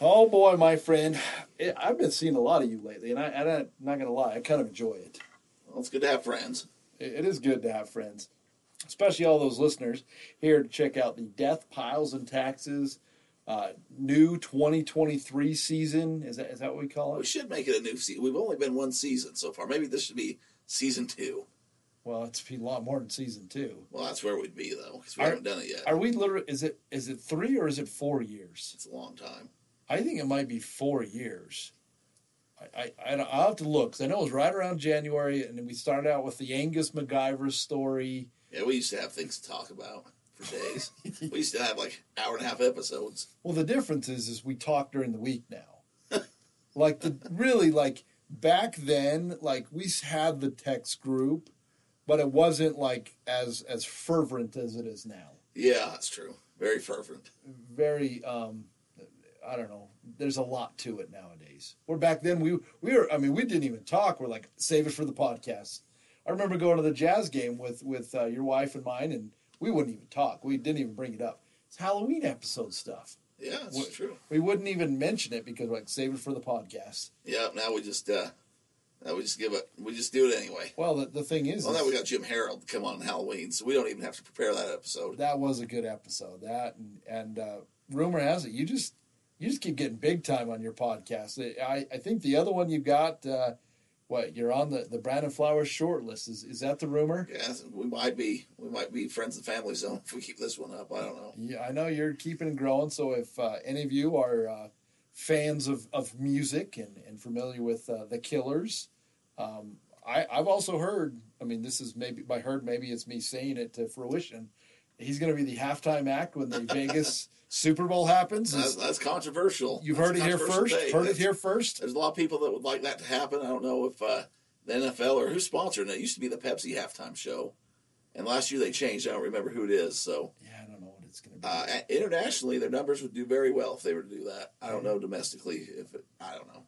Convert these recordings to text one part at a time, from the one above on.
Oh boy, my friend, it, I've been seeing a lot of you lately, and, I, I'm not gonna lie, I kind of enjoy it. Well, it's good to have friends. It, it is good to have friends, especially all those listeners here to check out the Death Piles and Taxes uh, new 2023 season. Is that is that what we call it? We should make it a new season. We've only been one season so far. Maybe this should be season two. Well, it's a lot more than season two. Well, that's where we'd be though, because we Are- haven't done it yet. Are we literally? Is it is it three or is it four years? It's a long time. I think it might be four years. I, I, I I'll have to look 'cause I know it was right around January, and then we started out with the Angus MacGyver story. Yeah, we used to have things to talk about for days. we used to have like hour and a half episodes. Well, the difference is, is we talk during the week now. like the really like back then, like we had the text group, but it wasn't like as as fervent as it is now. Yeah, that's true. Very fervent. Very, um, I don't know. There's a lot to it nowadays. Where back then we we were, I mean, we didn't even talk. We're like save it for the podcast. I remember going to the jazz game with with uh, your wife and mine, and we wouldn't even talk. We didn't even bring it up. It's Halloween episode stuff. Yeah, that's What- true. We wouldn't even mention it because we're like save it for the podcast. Yeah, now we just uh now we just give it we just do it anyway. Well, the, the thing is, Well now we got Jim Harold come on Halloween, so we don't even have to prepare that episode. that was a good episode. That and, and uh, rumor has it you just you just keep getting big time on your podcast. I I think the other one you got. Uh, what you're on the, the Brandon Flowers short list is is that the rumor? Yeah, we might be we might be friends and family zone if we keep this one up. I don't know. Yeah, I know you're keeping it growing. So if uh, any of you are uh, fans of, of music and, and familiar with uh, the Killers, um, I, I've also heard. I mean, this is maybe by heard. Maybe it's me saying it to fruition. He's going to be the halftime act when the Vegas Super Bowl happens. That's, that's controversial. You've That's heard it here first. take. Heard it here first. There's a lot of people that would like that to happen. I don't know if uh, the NFL or who's sponsoring it. It used to be the Pepsi halftime show, and last year they changed. I don't remember who it is. So Yeah, it's going to be. uh, internationally, their numbers would do very well if they were to do that. I don't know domestically if it. I don't know.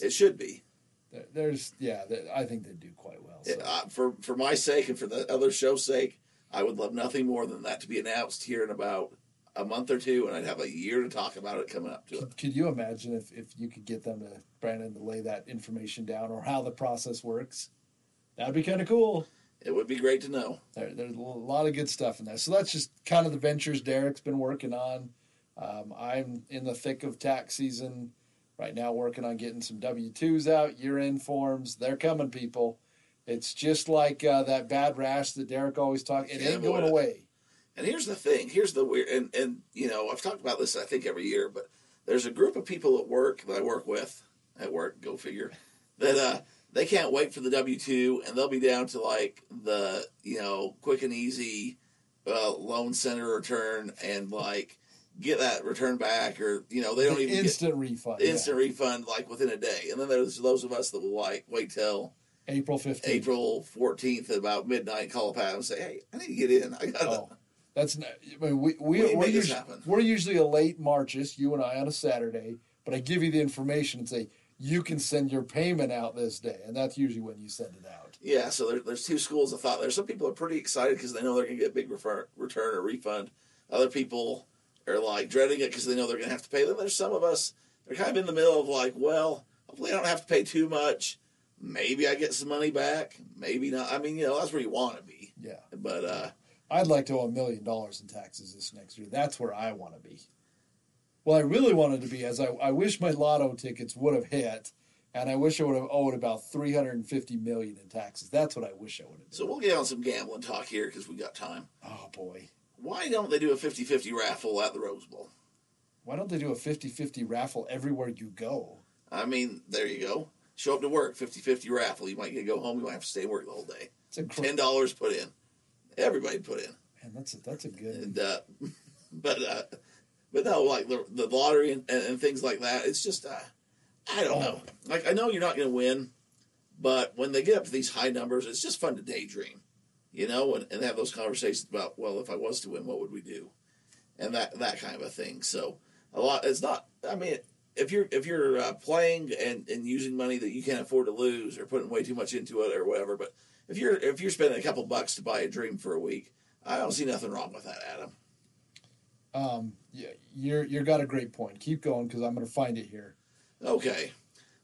It should be there- there's yeah. there- I think they'd do quite well. So. It- uh, for for my sake and for the other show's sake. I would love nothing more than that to be announced here in about a month or two, and I'd have a year to talk about it coming up to it. Could, could you imagine if, if you could get them to Brandon to lay that information down or how the process works? That'd be kind of cool. It would be great to know. There, there's a lot of good stuff in there. So that's just kind of the ventures Derek's been working on. Um, I'm in the thick of tax season right now, working on getting some W twos out, year end forms. They're coming, people. It's just like uh, that bad rash that Derek always talks. It ain't going away. And here's the thing. Here's the weird. And and you know I've talked about this I think every year, but there's a group of people at work that I work with at work. Go figure. That uh they can't wait for the W two, and they'll be down to like the you know quick and easy uh, loan center return and like get that return back, or you know they don't The even instant refund. get yeah. instant refund like within a day. And then there's those of us that will like wait till April 15th. April 14th at about midnight, call a pad and say, hey, I need to get in. I got. Oh, that's not, I mean, we, we, We we're, usually, we're usually a late Marchist, you and I on a Saturday, but I give you the information and say, you can send your payment out this day. And that's usually when you send it out. Yeah, so there, there's two schools of thought there. Some people are pretty excited because they know they're going to get a big refer, return or refund. Other people are like dreading it because they know they're going to have to pay. them. there's some of us, they're kind of in the middle of like, well, hopefully I don't have to pay too much. Maybe I get some money back. Maybe not. I mean, you know, that's where you want to be. Yeah. But uh, I'd like to owe a million dollars in taxes this next year. That's where I want to be. Well, I really wanted to be, as I, I wish my lotto tickets would have hit, and I wish I would have owed about 350 million in taxes. That's what I wish I would have. so we'll get on some gambling talk here because we got time. Oh, boy. Why don't they do a 50 50 raffle at the Rose Bowl? Why don't they do a 50 50 raffle everywhere you go? I mean, there you go. Show up to work, 50 50 raffle. You might get to go home. You might have to stay and work the whole day. It's a cr- $10 put in. Everybody put in. Man, that's a, that's a good. and uh, but uh, but no, like the, the lottery and, and, things like that. It's just uh, I don't know. Like I know you're not going to win, but when they get up to these high numbers, it's just fun to daydream, you know, and, and have those conversations about well, if I was to win, what would we do, and that that kind of a thing. So a lot. It's not. I mean. If you're if you're uh, playing and, and using money that you can't afford to lose or putting way too much into it or whatever, but if you're if you're spending a couple bucks to buy a dream for a week, I don't see nothing wrong with that, Adam. Um, yeah, you're you got a great point. Keep going because I'm going to find it here. Okay.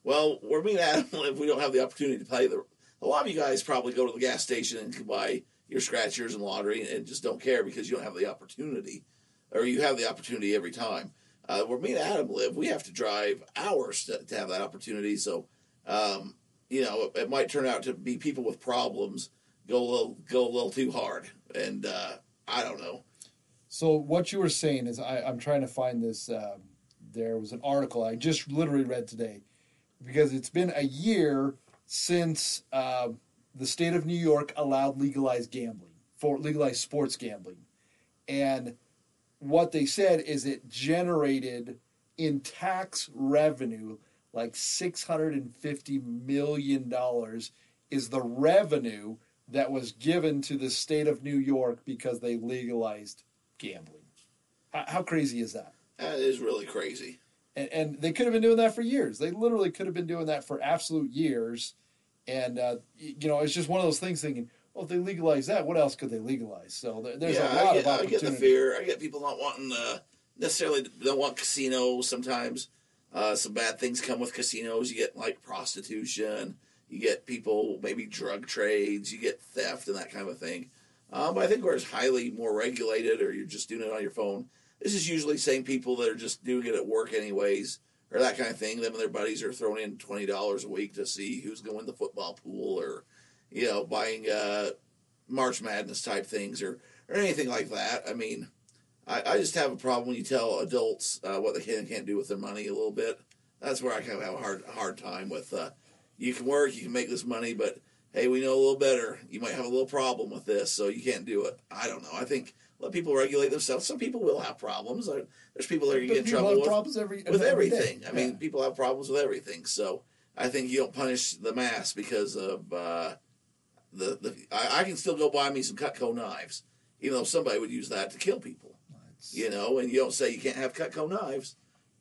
Well, we're being Adam if we don't have the opportunity to play the. A lot of you guys probably go to the gas station and buy your scratchers and lottery and just don't care because you don't have the opportunity, or you have the opportunity every time. Uh, where me and Adam live, we have to drive hours to, to have that opportunity. So, um, you know, it, it, might turn out to be people with problems go a little go a little too hard, and uh, I don't know. So what you were saying is, I, am trying to find this. Uh, there was an article I just literally read today, because it's been a year since uh, the state of New York allowed legalized gambling for legalized sports gambling, and what they said is it generated in tax revenue like $650 million is the revenue that was given to the state of New York because they legalized gambling. How, how crazy is that? That is really crazy. And, and, they could have been doing that for years. They literally could have been doing that for absolute years. And, uh, you know, it's just one of those things thinking, well, if they legalize that, what else could they legalize? So there's yeah, a lot I get, of opportunity. I get the fear. I get people not wanting uh, necessarily don't want casinos. Sometimes uh, some bad things come with casinos. You get like prostitution. You get people maybe drug trades. You get theft and that kind of thing. Um, but I think where it's highly more regulated, or you're just doing it on your phone. This is usually same people that are just doing it at work anyways, or that kind of thing. Them and their buddies are throwing in twenty dollars a week to see who's going to the football pool or you know, buying uh, March Madness type things or, or anything like that. I mean, I, I just have a problem when you tell adults uh, what they can and can't do with their money a little bit. That's where I kind of have a hard hard time with. Uh, you can work, you can make this money, but hey, we know a little better. You might have a little problem with this, so you can't do it. I don't know. I think let people regulate themselves. Some people will have problems. There's people that are get in trouble with, every, with everything. I mean, people have problems with everything. So I think you don't punish the mass because of uh, the, the I, I, can still go buy me some Cutco knives, even though somebody would use that to kill people. Nice. You know, and you don't say you can't have Cutco knives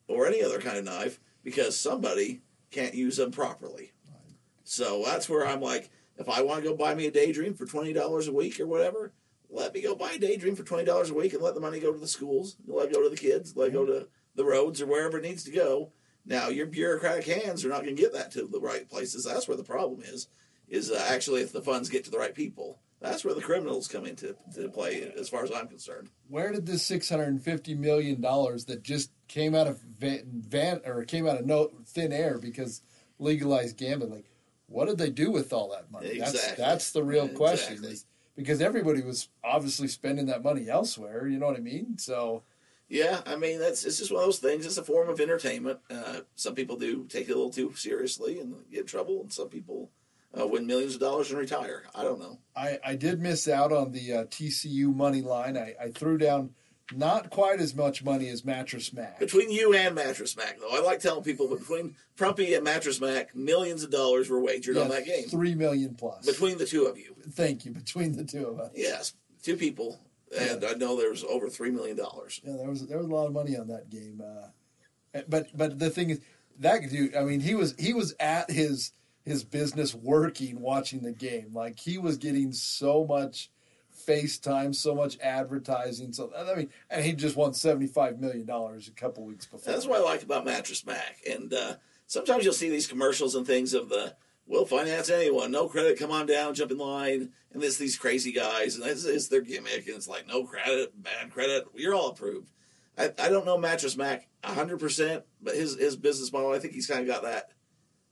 or any other kind of knife because somebody can't use them properly. Right. So that's where I'm like, if I want to go buy me a daydream for twenty dollars a week or whatever, let me go buy a daydream for twenty dollars a week and let the money go to the schools, let it go to the kids, let it go to the roads or wherever it needs to go. Now your bureaucratic hands are not going to get that to the right places. That's where the problem is is uh, actually if the funds get to the right people. That's where the criminals come into to play, as far as I'm concerned. Where did this six hundred and fifty million dollars that just came out of van, van or came out of no thin air because legalized gambling? What did they do with all that money? Exactly. That's that's the real question. Is, because everybody was obviously spending that money elsewhere. You know what I mean? So. Yeah, I mean that's it's just one of those things. It's a form of entertainment. Uh, some people do take it a little too seriously and get in trouble, and some people uh, win millions of dollars and retire. I don't know. I, I did miss out on the uh, TCU money line. I, I threw down not quite as much money as Mattress Mac. Between you and Mattress Mac, though, I like telling people between Prumpy and Mattress Mac, millions of dollars were wagered yes, on that game. Three million plus between the two of you. Thank you. Between the two of us. Yes, two people, and yeah. I know there was over three million dollars. Yeah, there was there was a lot of money on that game. Uh, but but the thing is, that dude. I mean, he was he was at his his business working watching the game. Like he was getting so much FaceTime, so much advertising. So I mean, and he just won seventy five million dollars a couple weeks before. That's what I like about Mattress Mac. And uh, sometimes you'll see these commercials and things of the we'll finance anyone, no credit, come on down, jump in line, and it's these crazy guys, and it's, it's their gimmick, and it's like no credit, bad credit, you're all approved. I, I don't know Mattress Mac hundred percent, but his his business model, I think he's kind of got that.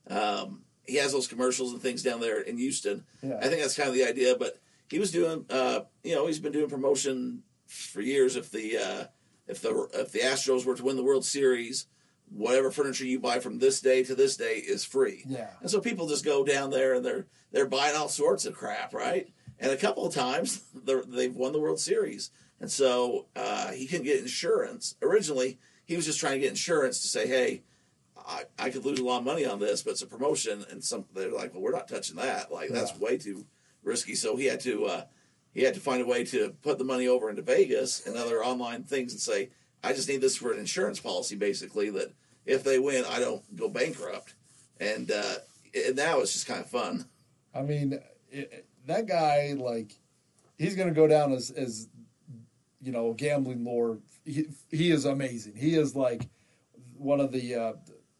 Um, he has those commercials and things down there in Houston. Yeah. I think that's kind of the idea. But he was doing, uh, you know, he's been doing promotion for years. If the uh, if the if the Astros were to win the World Series, whatever furniture you buy from this day to this day is free. Yeah. And so people just go down there and they're they're buying all sorts of crap, right? And a couple of times they've won the World Series, and so uh, he couldn't get insurance. Originally, he was just trying to get insurance to say, hey I, I could lose a lot of money on this, but it's a promotion, and some they're like, well, we're not touching that. Like that's way too risky. So he had to uh, he had to find a way to put the money over into Vegas and other online things and say, I just need this for an insurance policy, basically that if they win, I don't go bankrupt. And, uh, and now it's just kind of fun. I mean, it, that guy like he's going to go down as as you know gambling lore. He, he is amazing. He is like one of the. Uh,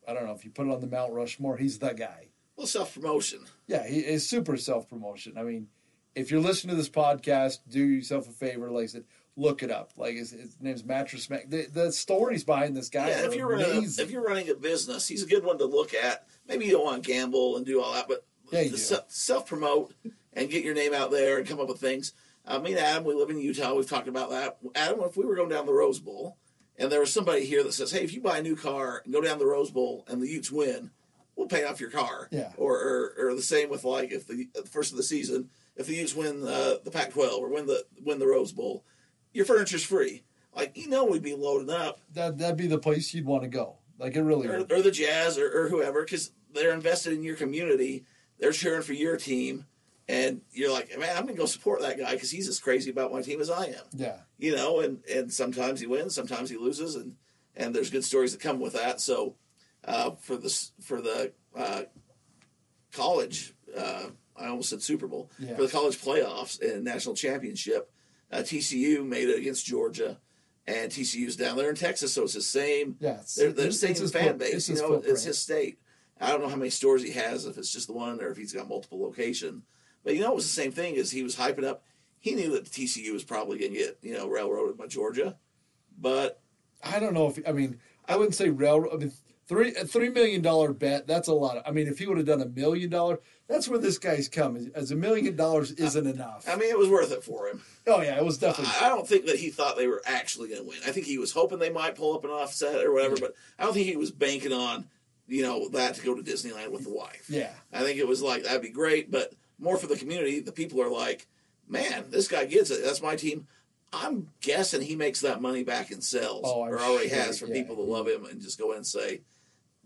I don't know if you put it on the Mount Rushmore. He's the guy. Well, self promotion. Yeah, he is super self promotion. I mean, if you're listening to this podcast, do yourself a favor. Like I said, look it up. Like his, his name's Mattress Mac. The, the stories behind this guy Yeah, if you're running a, if you're running a business, he's a good one to look at. Maybe you don't want to gamble and do all that, but Yeah, self promote and get your name out there and come up with things. Uh, me and Adam, we live in Utah. We've talked about that. Adam, if we were going down the Rose Bowl and there was somebody here that says, "Hey, if you buy a new car and go down the Rose Bowl and the Utes win, we'll pay off your car." Yeah. Or or, or the same with like if the the first of the season, if the Utes win uh, the Pac-12 or win the win the Rose Bowl, your furniture's free. Like you know, we'd be loading up that that'd be the place you'd want to go. Like it really or, or the Jazz or, or whoever because they're invested in your community. They're cheering for your team, and you're like, man, I'm gonna go support that guy because he's as crazy about my team as I am. Yeah. You know, and and sometimes he wins, sometimes he loses, and and there's good stories that come with that. So uh, for the for the uh, college, uh, I almost said Super Bowl Yeah. for the college playoffs and national championship. Uh, TCU made it against Georgia, and TCU's down there in Texas, so it's the same. Yeah, it's- they're, they're the same it's fan base. it's You know, it's his state. I don't know how many stores he has, if it's just the one or if he's got multiple location. But you know, it was the same thing as he was hyping up. He knew that the TCU was probably going to get you know railroaded by Georgia, but I don't know if I mean I wouldn't say railroad. I mean three a three million dollar bet. That's a lot. Of, I mean if he would have done a million dollar, that's where this guy's come. As a million dollars isn't enough. I mean, it was worth it for him. oh yeah, it was definitely. I I don't think that he thought they were actually going to win. I think he was hoping they might pull up an offset or whatever, but I don't think he was banking on you know that to go to Disneyland with the wife. yeah, I think it was like that'd be great, but more for the community. The people are like, man, this guy gets it. That's my team. I'm guessing he makes that money back in sales, Oh, or already sure, has for yeah. people that love him and just go in and say,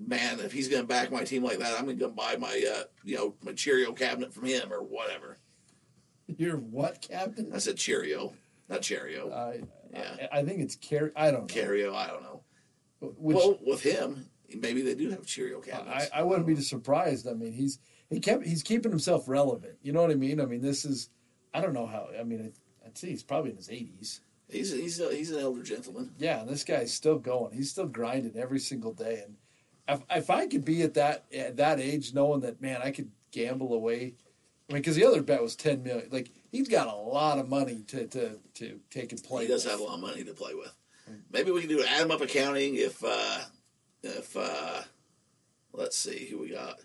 man, if he's going to back my team like that, I'm going to go buy my uh, you know my Cheerio cabinet from him or whatever. you're what cabinet? I said Cheerio, not Cheerio. I, Yeah. I, I think it's carry. I don't know. Cheerio, I don't know. Which well, with him, maybe they do have Cheerio I, cabinets. I wouldn't be surprised. I mean he's he kept he's keeping himself relevant. You know what I mean? I mean this is I don't know how. I mean I, I'd say he's probably in his eighties. he's he's a, he's an elder gentleman. Yeah, this guy's still going. He's still grinding every single day. And if, if I could be at that at that age, knowing that man, I could gamble away. I mean, because the other bet was ten million. Like he's got a lot of money to to to take and play. He does with. have a lot of money to play with. Maybe we can do Adam Up Accounting if uh, if uh, let's see who we got.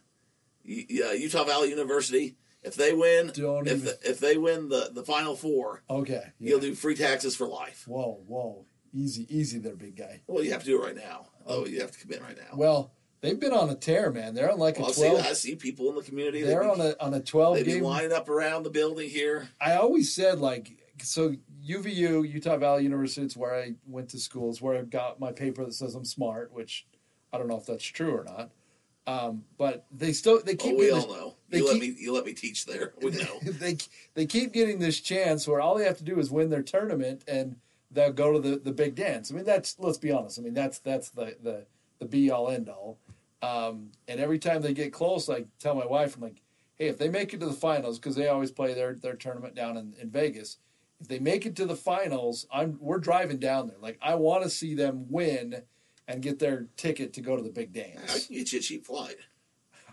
Yeah, Utah Valley University. If they win, Don't if even- the, if they win the, the final four, Okay. Yeah. you'll do free taxes for life. Whoa, whoa, easy, easy there, big guy. Well, you have to do it right now. Oh, you have to commit right now. Well, they've been on a tear, man. They're on like Well, a I see, twelve. I see people in the community. They're on a on a twelve be game. lining up around the building here. I always said like so UVU Utah Valley University. It's where I went to school. It's where I got my paper that says I'm smart, which I don't know if that's true or not. Um, but they still they keep oh, we all this, know. they You let keep- me you let me teach there. We know. they they keep getting this chance where all they have to do is win their tournament and they'll go to the, the big dance. I mean that's let's be honest. I mean that's that's the the, the be all end all. Um, and every time they get close, I tell my wife, I'm like, hey, if they make it to the finals, because they always play their their tournament down in, in Vegas. If they make it to the finals, I'm we're driving down there. Like I want to see them win and get their ticket to go to the big I dance. can get you a cheap flight.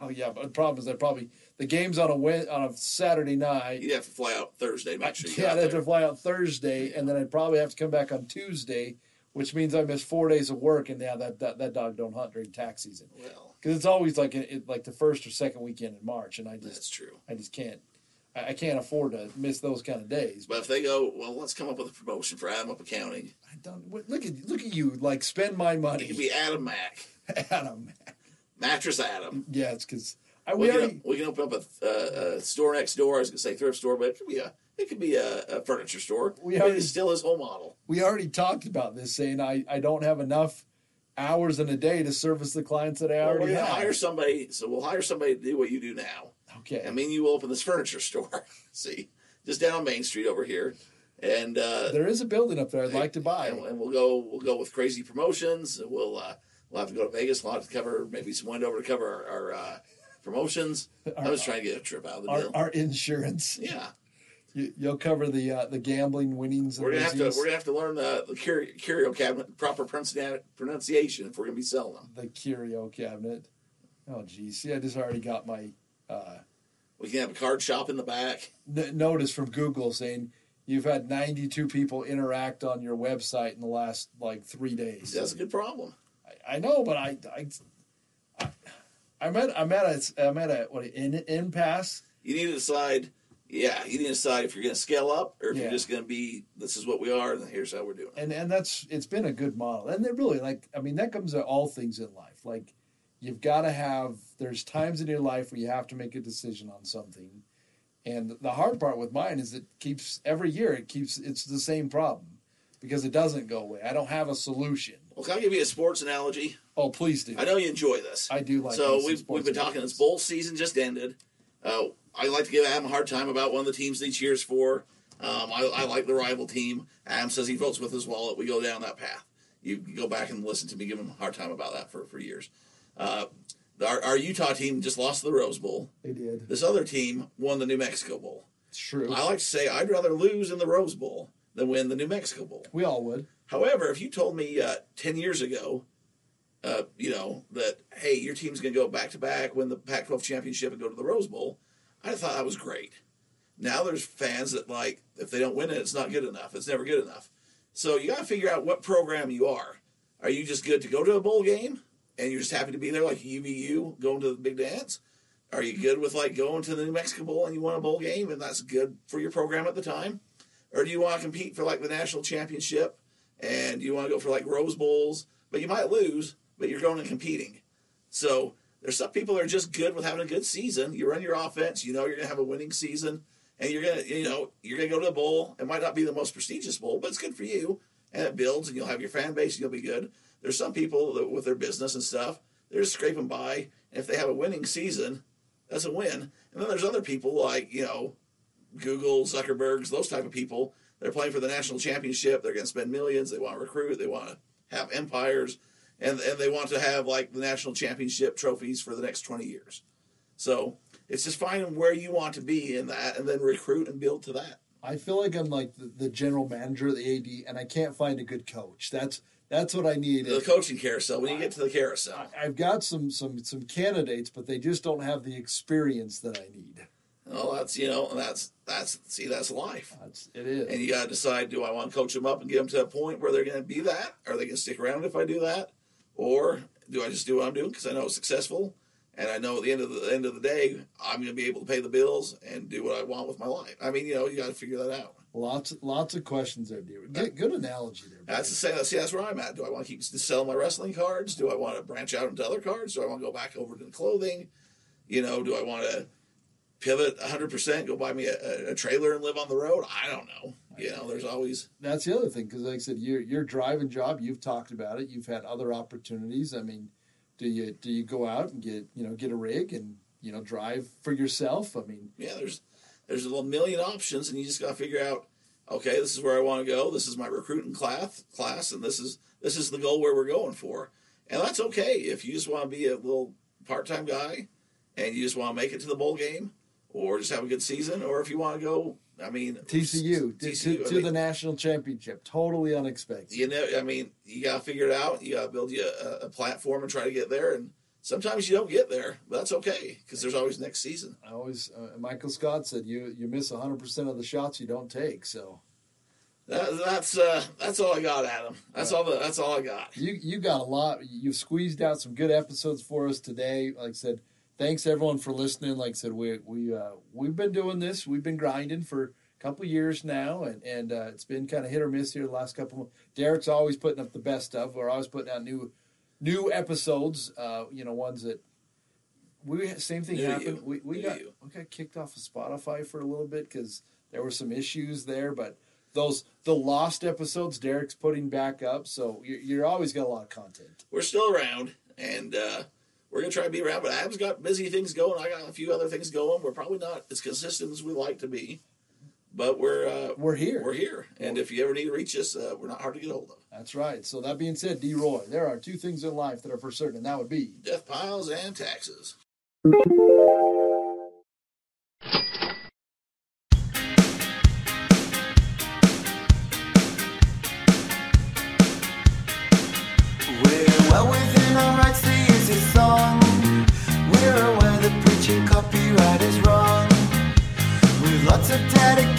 Oh yeah, but the problem is that probably the game's on a win, on a Saturday night. You'd have to fly out Thursday. Make sure you yeah, I'd have to fly out Thursday, and then I'd probably have to come back on Tuesday, which means I miss four days of work. And now that that, that dog don't hunt during tax season Well, because it's always like it, like the first or second weekend in March, and I just that's true. I just can't I, I can't afford to miss those kind of days. But if they go, well, let's come up with a promotion for Adam Up Accounting. I don't look at look at you like spend my money. It could be Adam Mac, Adam. Mattress Adam. Yeah, it's because I We we can, we can open up a, uh, a store next door. I was going to say thrift store, but it could be a it could be a, a furniture store. We already- it's still his whole model. we already talked about this, saying I I don't have enough hours in a day to service the clients that I Well, we're already have. hire somebody, so we'll hire somebody to do what you do now. okay, I mean, you will open this furniture store. See, just down Main Street over here, and uh, there is a building up there I'd like to buy. and, and we'll go we'll go with crazy promotions. We'll uh, we'll have to go to Vegas. We'll have to cover maybe some window over to cover our, our uh, promotions. I Our- was trying to get a trip out of the our, deal. our insurance. yeah, You, you'll cover the uh, the gambling winnings. We're gonna have to we're gonna have to learn the the curio, curio cabinet proper pronunciation if we're gonna be selling them. the curio cabinet. Oh, geez. See, I just already got my uh, We can have a card shop in the back. n- notice from Google saying you've had 92 people interact on your website in the last like three days. That's a good problem. I, I know, but I, I, I, I'm at I'm at a I'm at a what an impasse. You need to decide. Yeah, you need to decide if you're gonna scale up or if Yeah. you're just gonna be. This is what we are, and here's how we're doing. it. and and that's it's been a good model and they're really like i mean that comes to all things in life like you've got to have there's times in your life where you have to make a decision on something and the hard part with mine is it keeps every year it keeps it's the same problem because it doesn't go away i don't have a solution Well, can I give you a sports analogy? oh please do I know you enjoy this. i do like so we've, we've been talking. This bowl season just ended. Uh, I like to give Adam a hard time about one of the teams that he cheers for. Um, I, I like the rival team. Adam says he votes with his wallet. We go down that path. You go back and listen to me give him a hard time about that for, for years. Uh, our, our Utah team just lost the Rose Bowl. they did This other team won the New Mexico Bowl. it's true I like to say I'd rather lose in the Rose Bowl than win the New Mexico Bowl. we all would However, if you told me uh, 10 years ago, uh, you know, that, hey, your team's going to go back to back, win the Pac 12 championship, and go to the Rose Bowl, I'd thought that was great. Now there's fans that, like, if they don't win it, it's not good enough. It's never good enough. So you got to figure out what program you are. Are you just good to go to a bowl game and you're just happy to be there, like UVU going to the big dance? Are you good with, like, going to the New Mexico Bowl and you won a bowl game and that's good for your program at the time? Or do you want to compete for, like, the national championship and you want to go for like Rose Bowls, but you might lose, but you're going and competing. So there's some people that are just good with having a good season. You run your offense, you know you're going to have a winning season, and you're going to, you know, you're going to go to a bowl. It might not be the most prestigious bowl, but it's good for you, and it builds, and you'll have your fan base, and you'll be good. There's some people that with their business and stuff, they're just scraping by, and if they have a winning season, that's a win. And then there's other people like you know, Google, Zuckerbergs, those type of people. They're playing for the national championship. They're going to spend millions. They want to recruit. They want to have empires, and and they want to have like the national championship trophies for the next twenty years. So it's just finding where you want to be in that, and then recruit and build to that. I feel like I'm like the, the general manager of the AD, and I can't find a good coach. That's that's what I need. The coaching carousel. When you get to the carousel, I- I've got some some some candidates, but they just don't have the experience that I need. well, that's you know, that's that's see, that's life. That's it is. And you got to decide: do I want to coach them up and get them to a point where they're going to be that? Are they going to stick around if I do that, or do I just do what I'm doing because I know it's successful, and I know at the end of the end of the day I'm going to be able to pay the bills and do what I want with my life? I mean, you know, you got to figure that out. lots lots of questions there, dear. Good, good analogy there. buddy. That's the same. See, that's where I'm at. Do I want to keep selling my wrestling cards? Do I want to branch out into other cards? Do I want to go back over to the clothing? You know, do I want to pivot 100%, go buy me a, a trailer and live on the road? I don't know. You know, there's always That's the other thing because, like I said, your your driving job. You've talked about it. You've had other opportunities. I mean, do you do you go out and get you know get a rig and you know drive for yourself? I mean, yeah, there's there's a little million options, and you just got to figure out. Okay, this is where I want to go. This is my recruiting class, class, and this is this is the goal where we're going for. And that's okay if you just want to be a little part time guy, and you just want to make it to the bowl game, or just have a good season, or if you want to go. I mean, TCU, to, TCU, to, I to mean, the national championship, totally unexpected. you know, I mean, you got to figure it out. You got to build you a, a platform and try to get there. And sometimes you don't get there, but that's okay because there's always next season. I always uh, Michael Scott said you you miss 100 percent of the shots you don't take. So That, that's uh, that's all I got, Adam. That's all. The, that's all I got. you you got a lot. You've squeezed out some good episodes for us today. Like I said, thanks everyone for listening. Like I said, we we uh, we've been doing this. We've been grinding for a couple years now, and and uh, it's been kind of hit or miss here the last couple. Of, Derek's always putting up the best stuff. We're always putting out new new episodes. Uh, you know, ones that. We same thing happened. We, we got you. we got kicked off of Spotify for a little bit because there were some issues there. But those the lost episodes Derek's putting back up, so you're, you're always got a lot of content. We're still around, and uh, we're gonna try to be around. But Adam's got busy things going. I got a few other things going. We're probably not as consistent as we like to be, but we're uh, We're here. we're here. And if you ever need to reach us, uh, we're not hard to get hold of. That's right. So that being said, D. Roy, there are two things in life that are for certain, and that would be Death piles and taxes. a daddy.